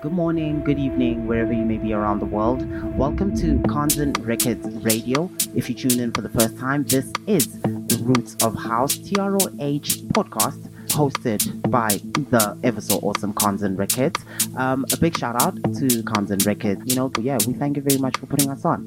good morning, good evening, wherever you may be around the world. Welcome to Kanzen Records Radio. If you tune in for the first time, this is the Roots of House TROH podcast hosted by the ever so awesome Kanzen Records. Um, a big shout out to Kanzen Records. You know, yeah, we thank you very much for putting us on.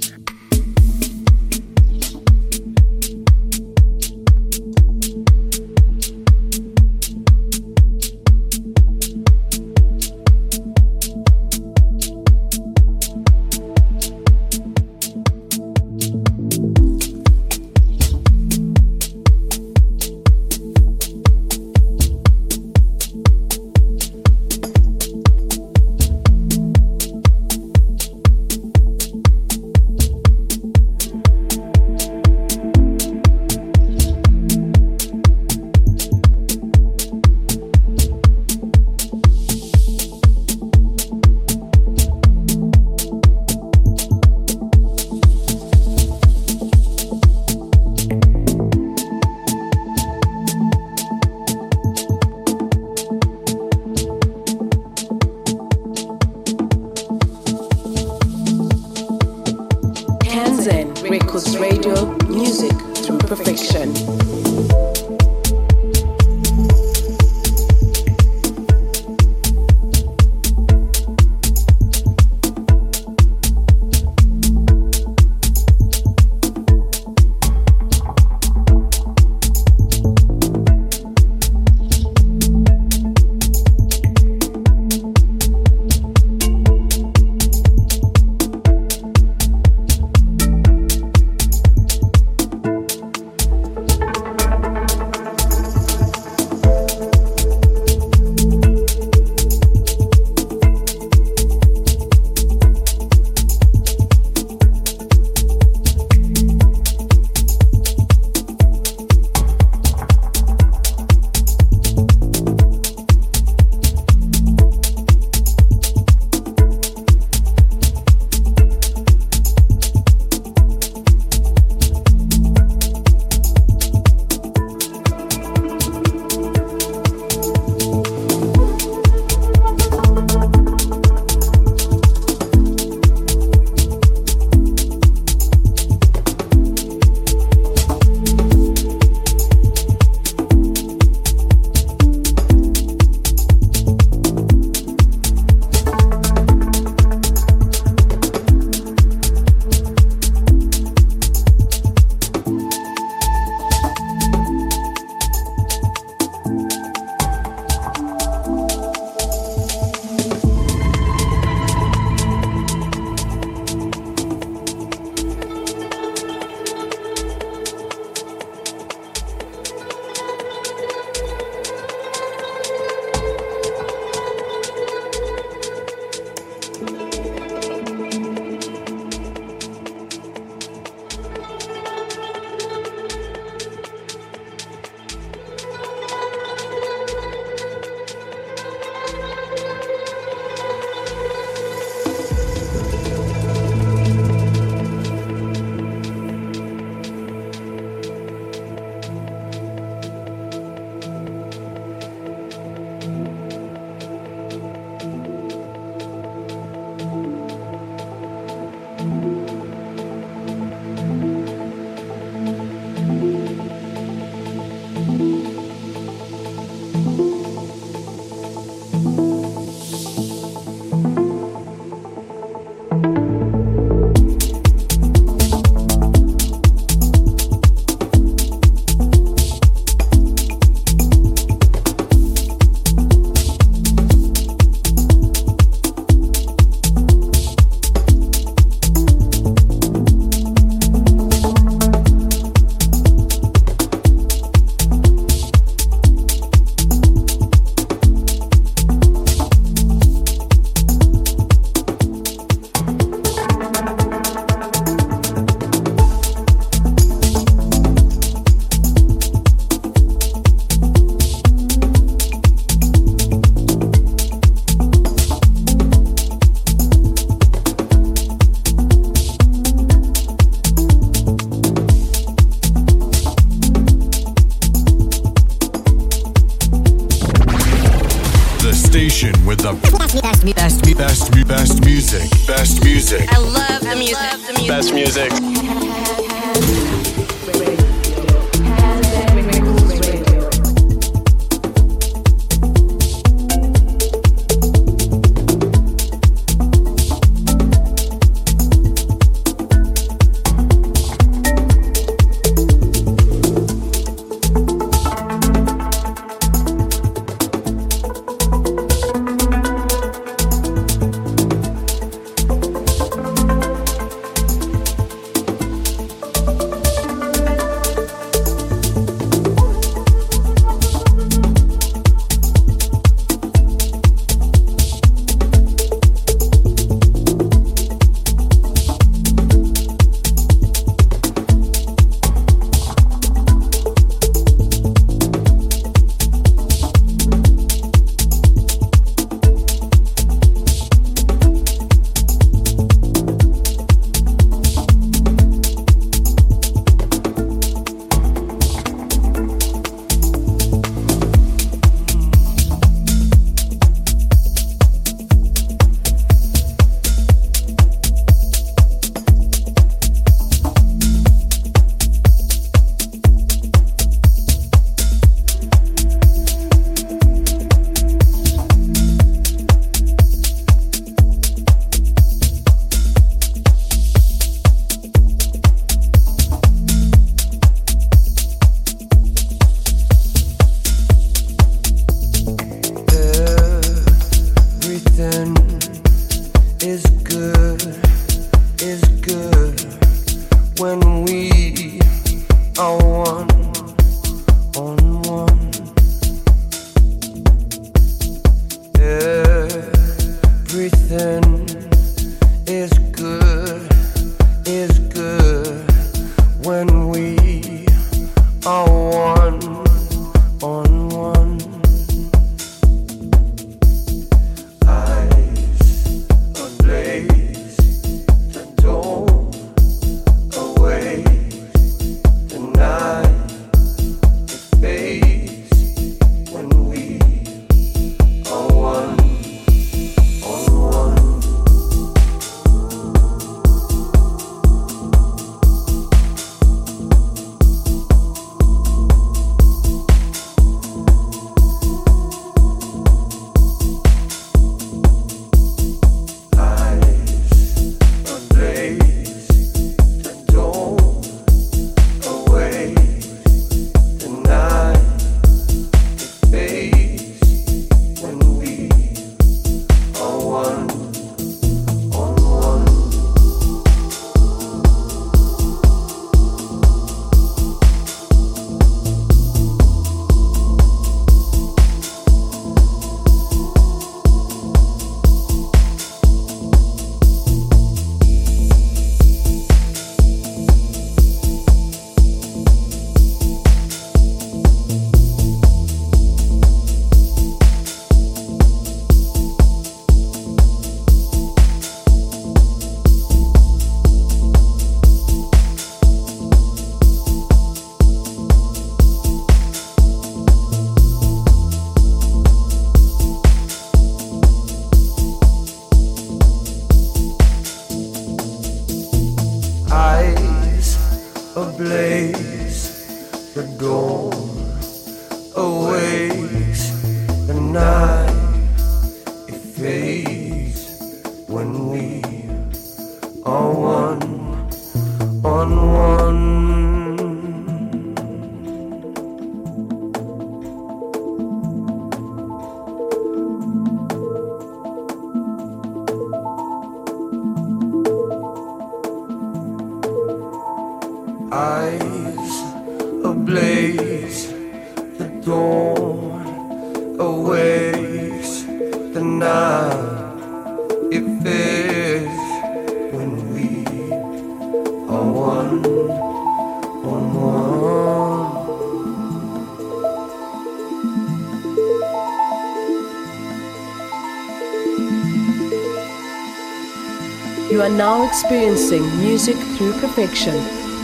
now experiencing music through perfection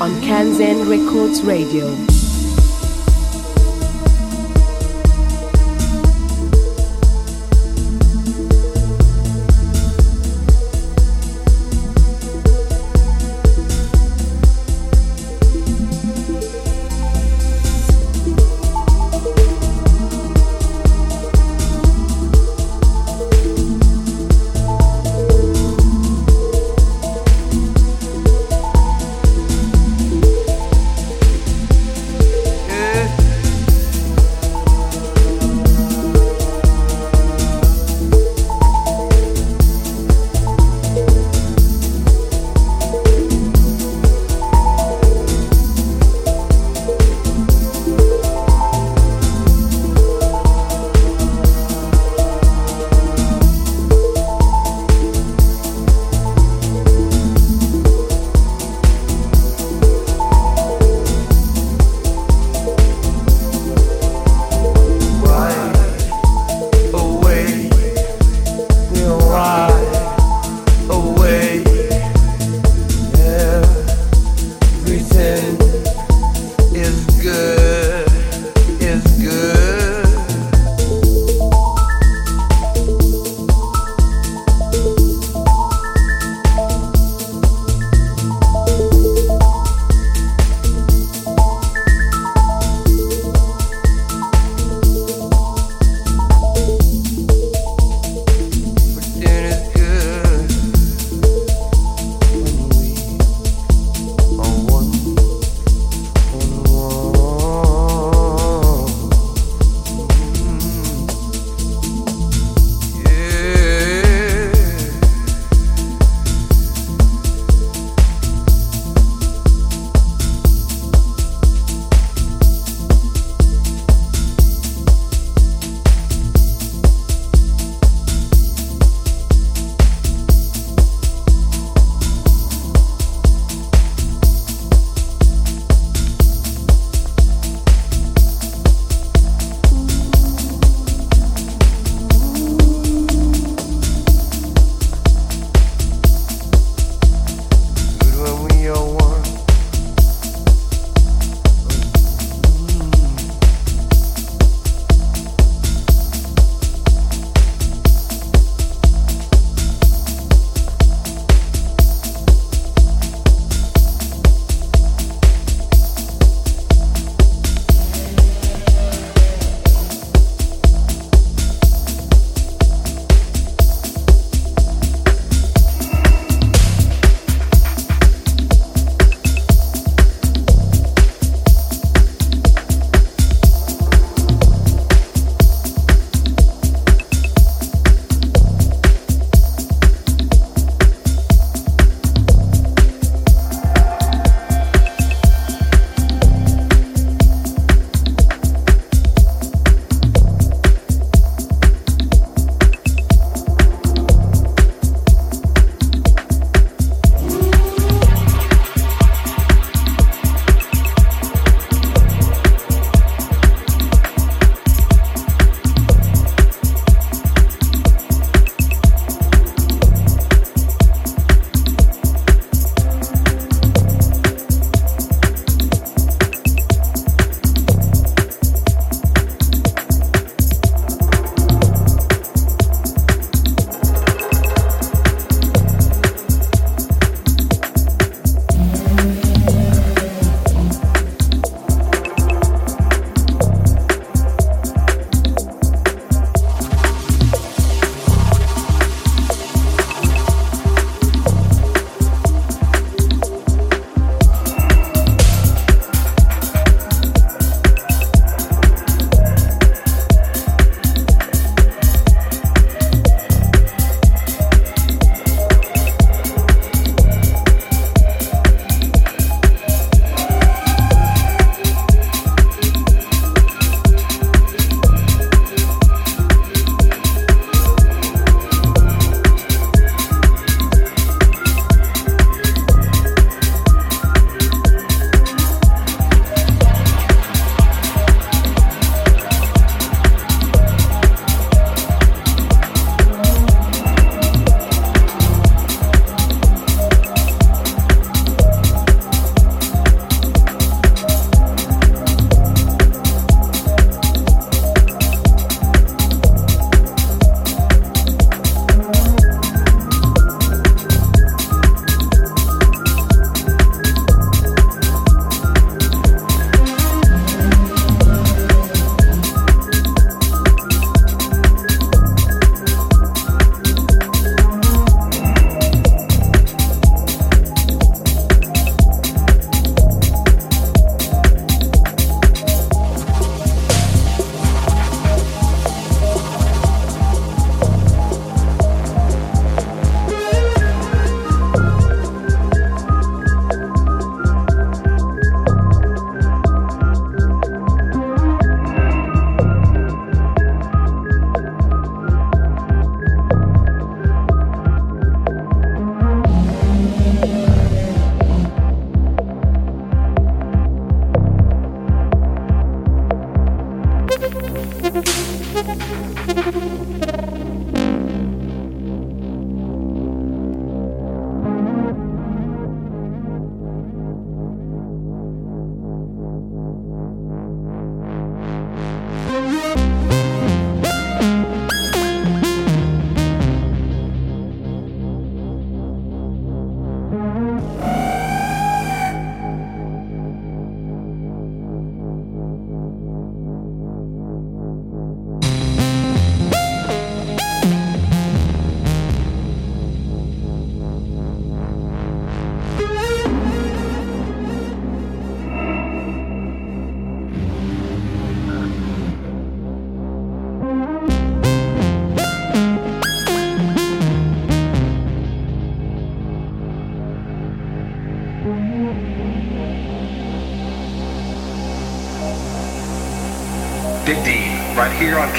on Kanzen Records Radio.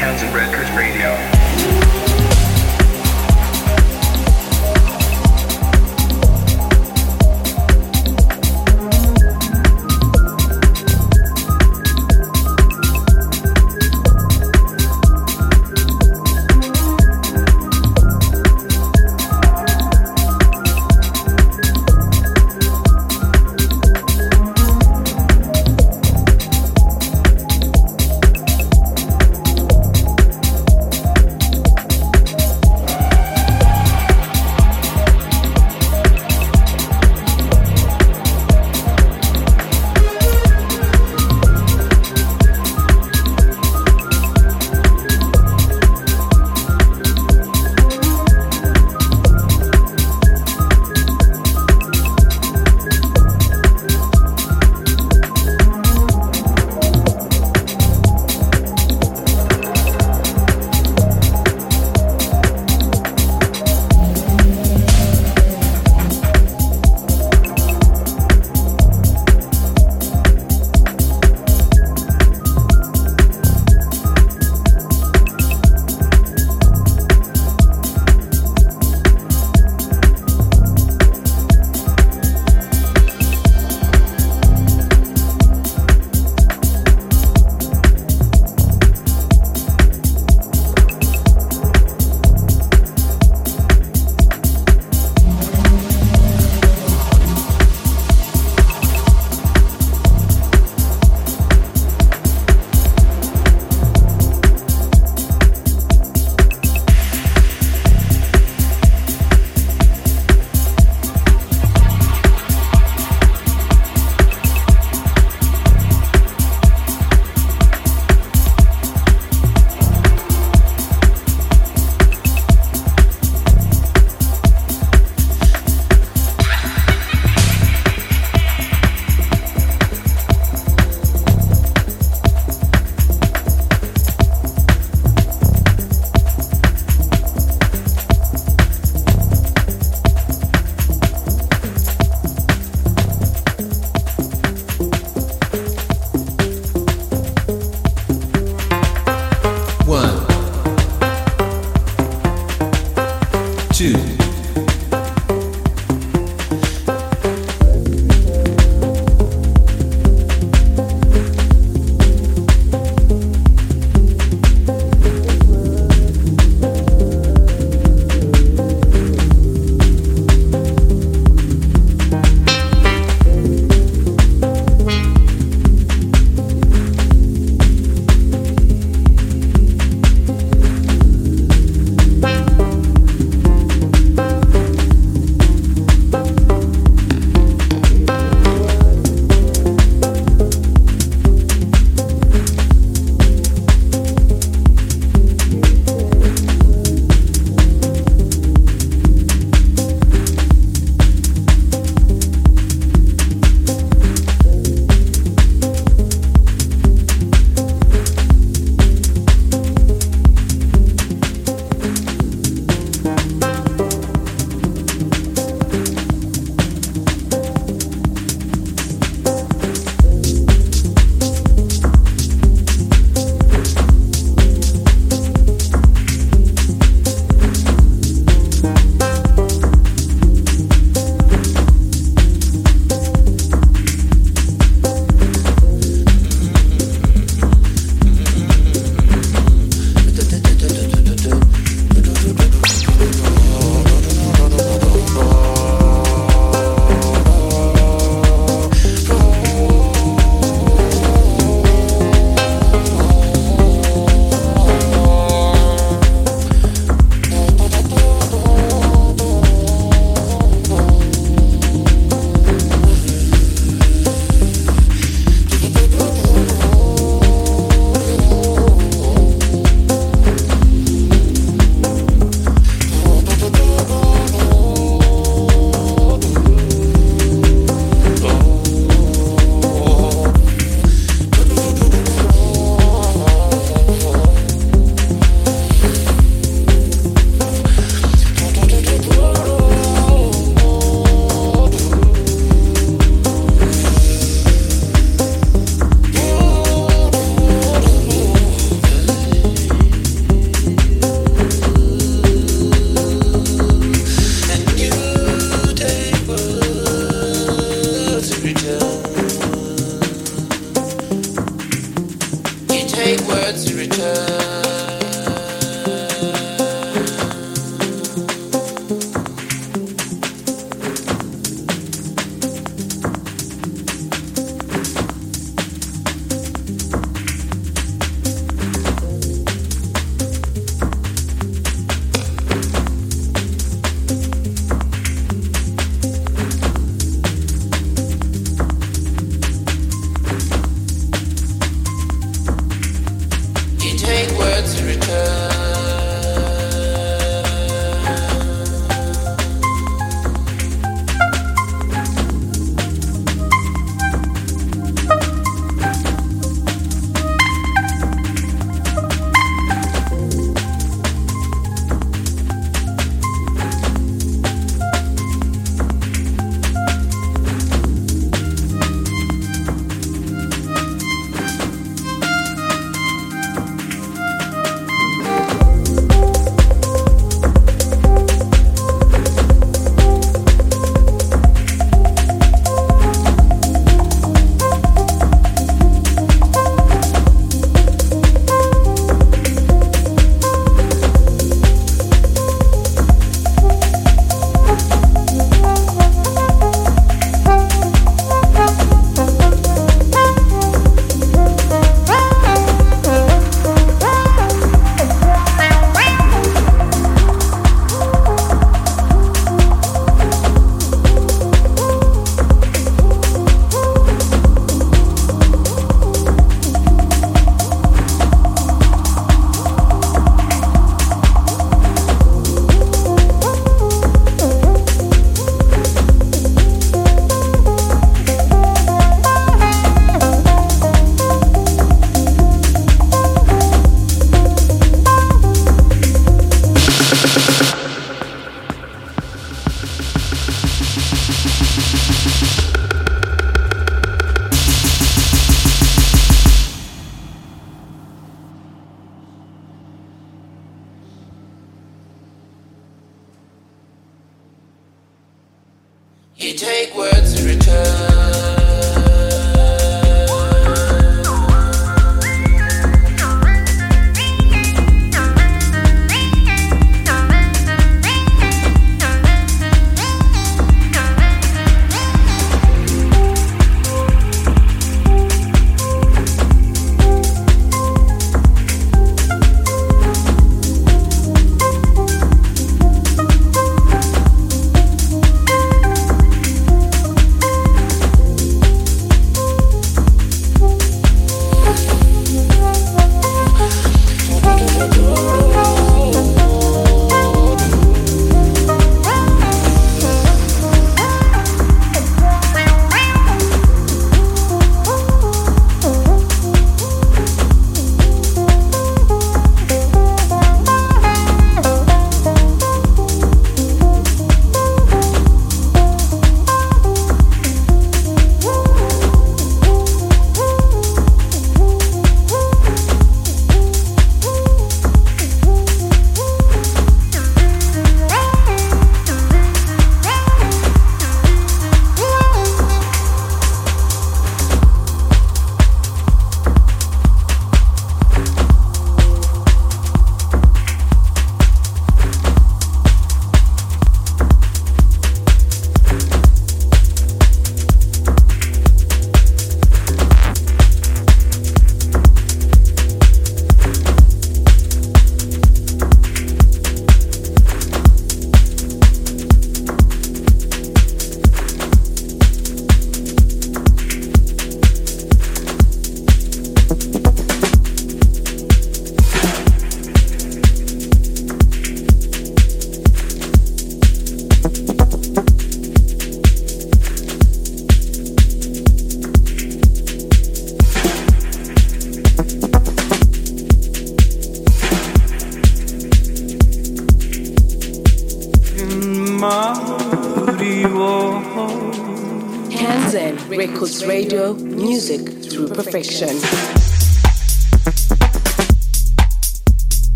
Right here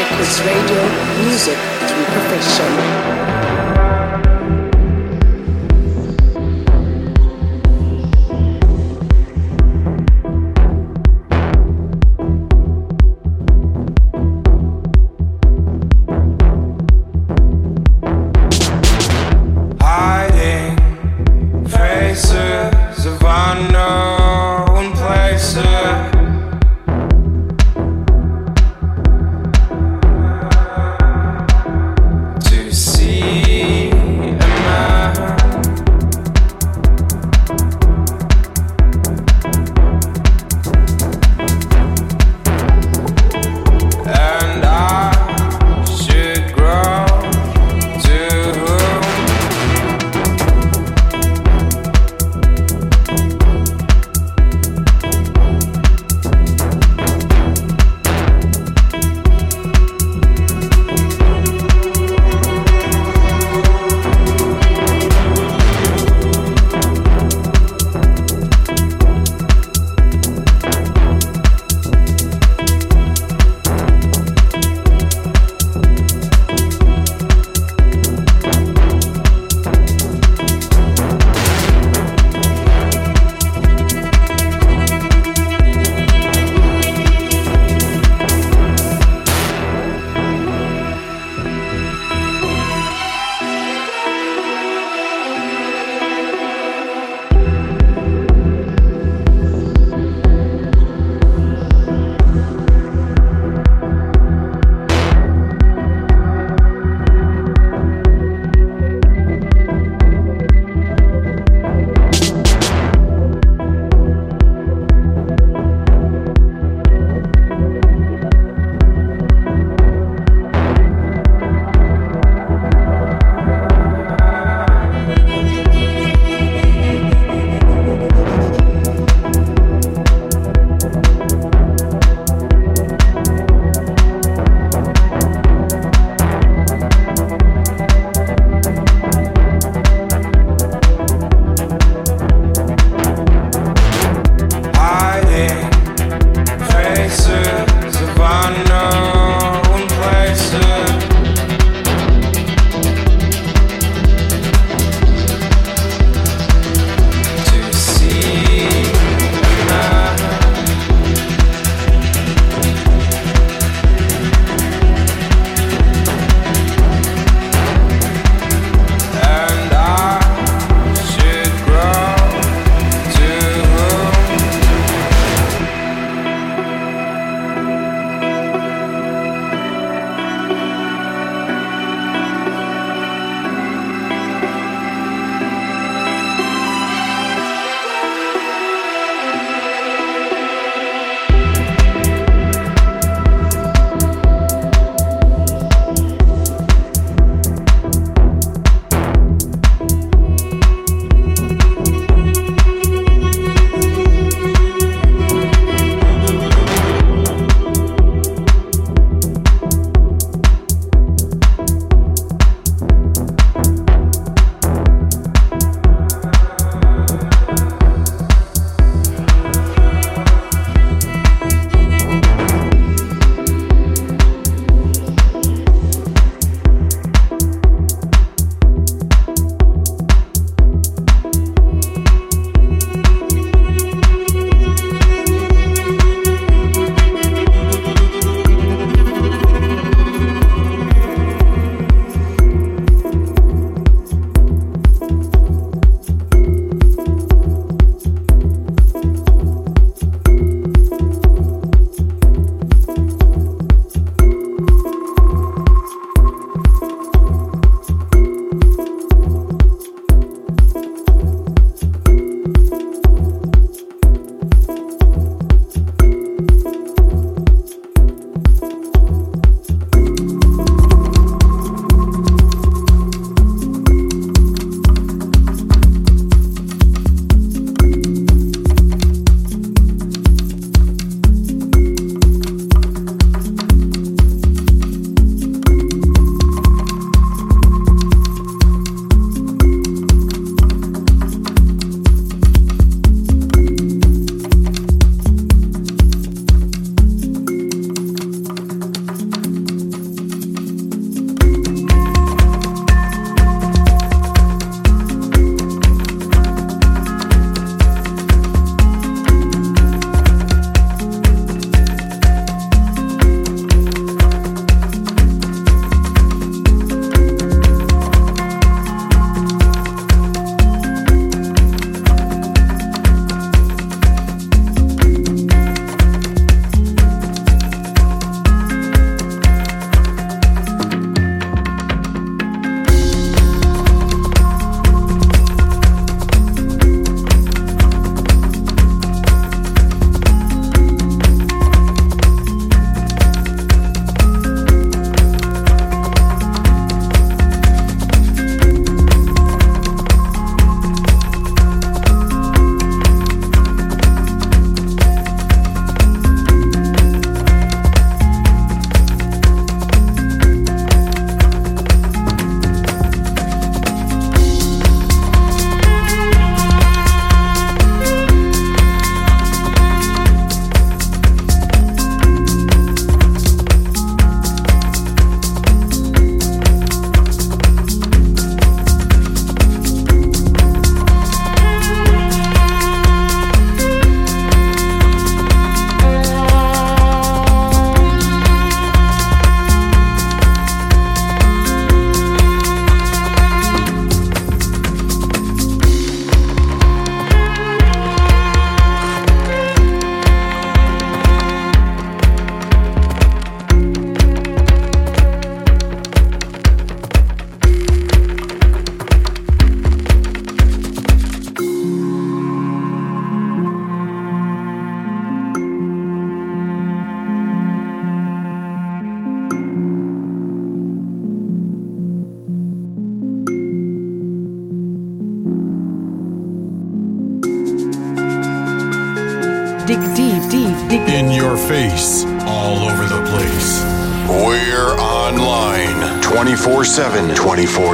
of through places.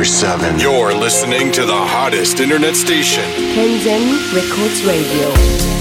7. You're listening to the hottest internet station. Kanzen Records Radio.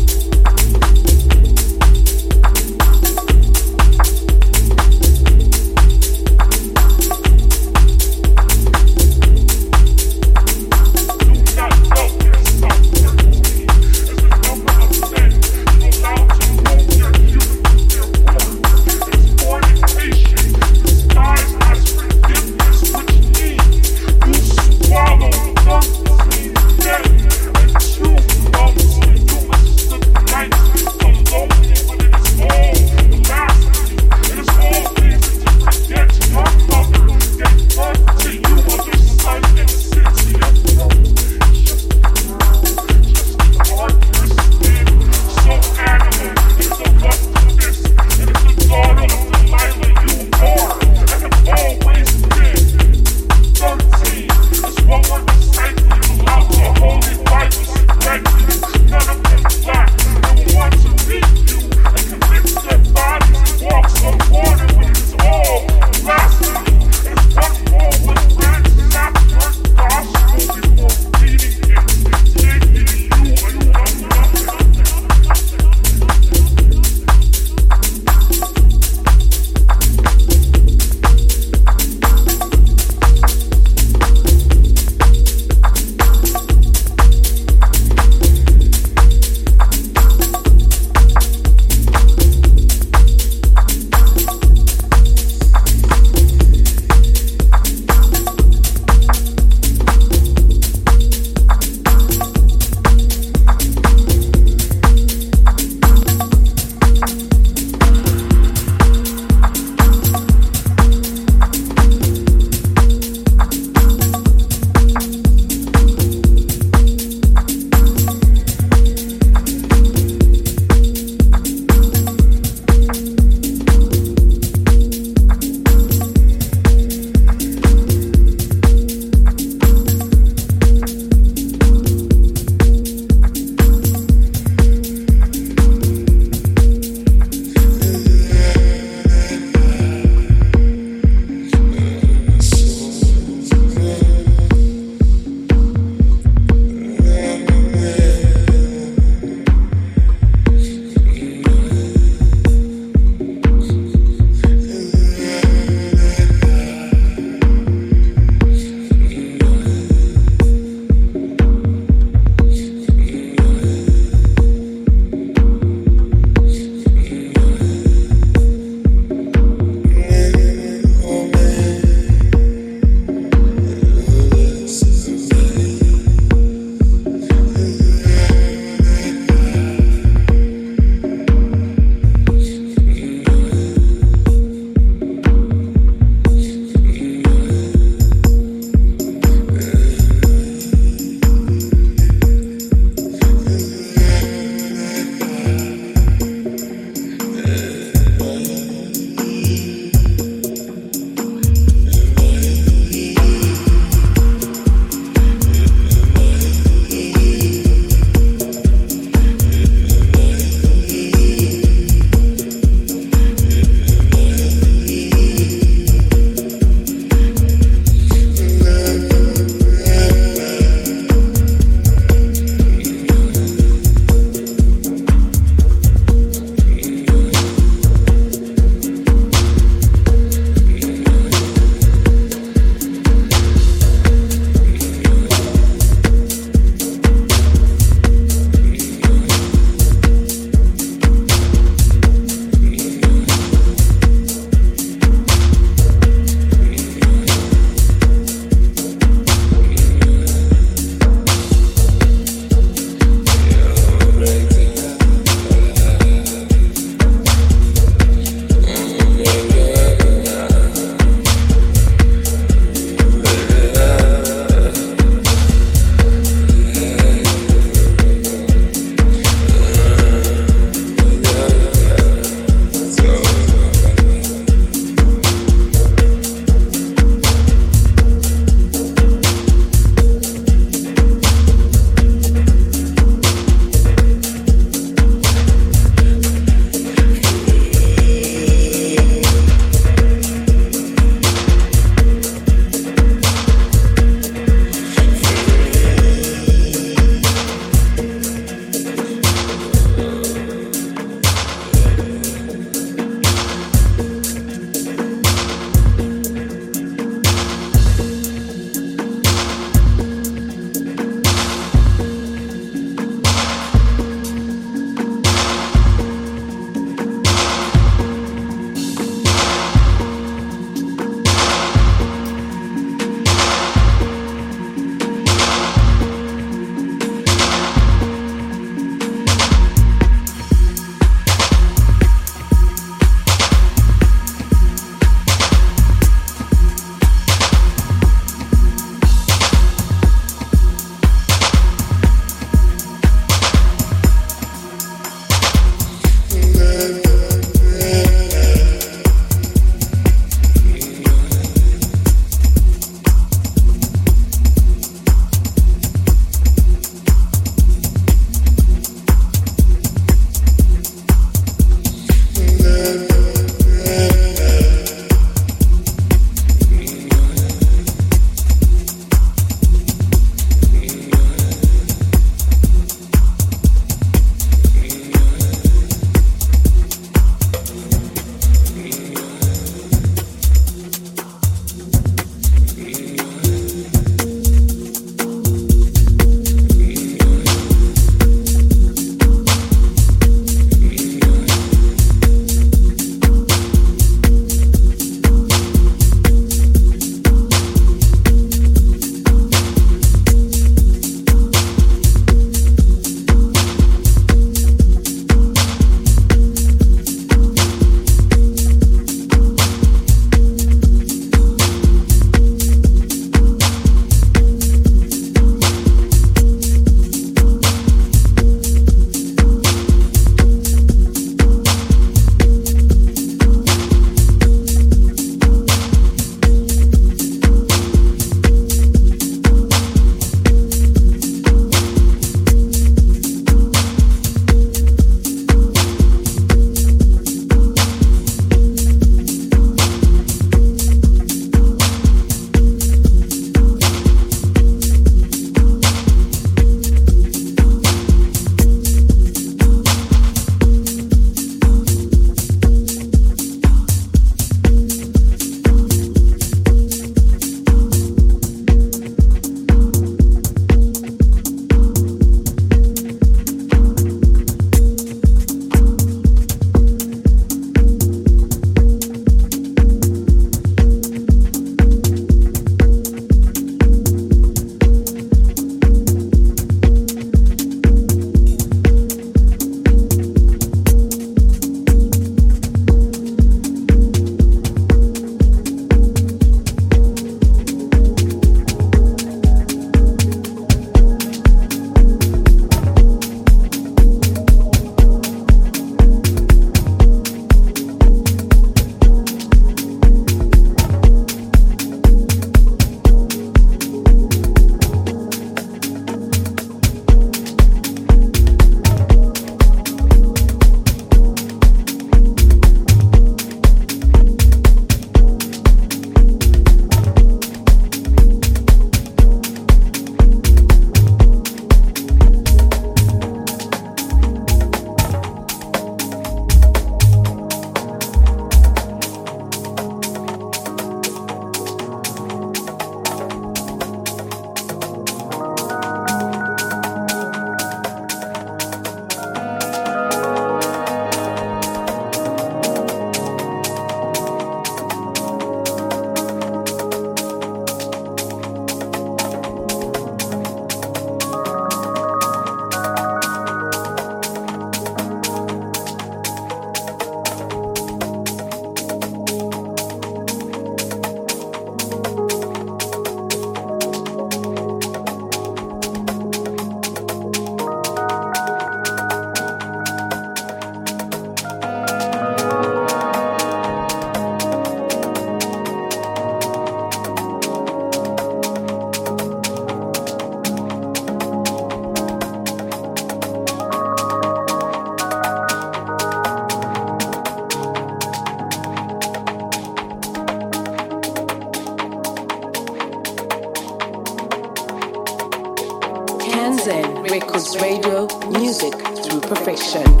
Radio, music through perfection.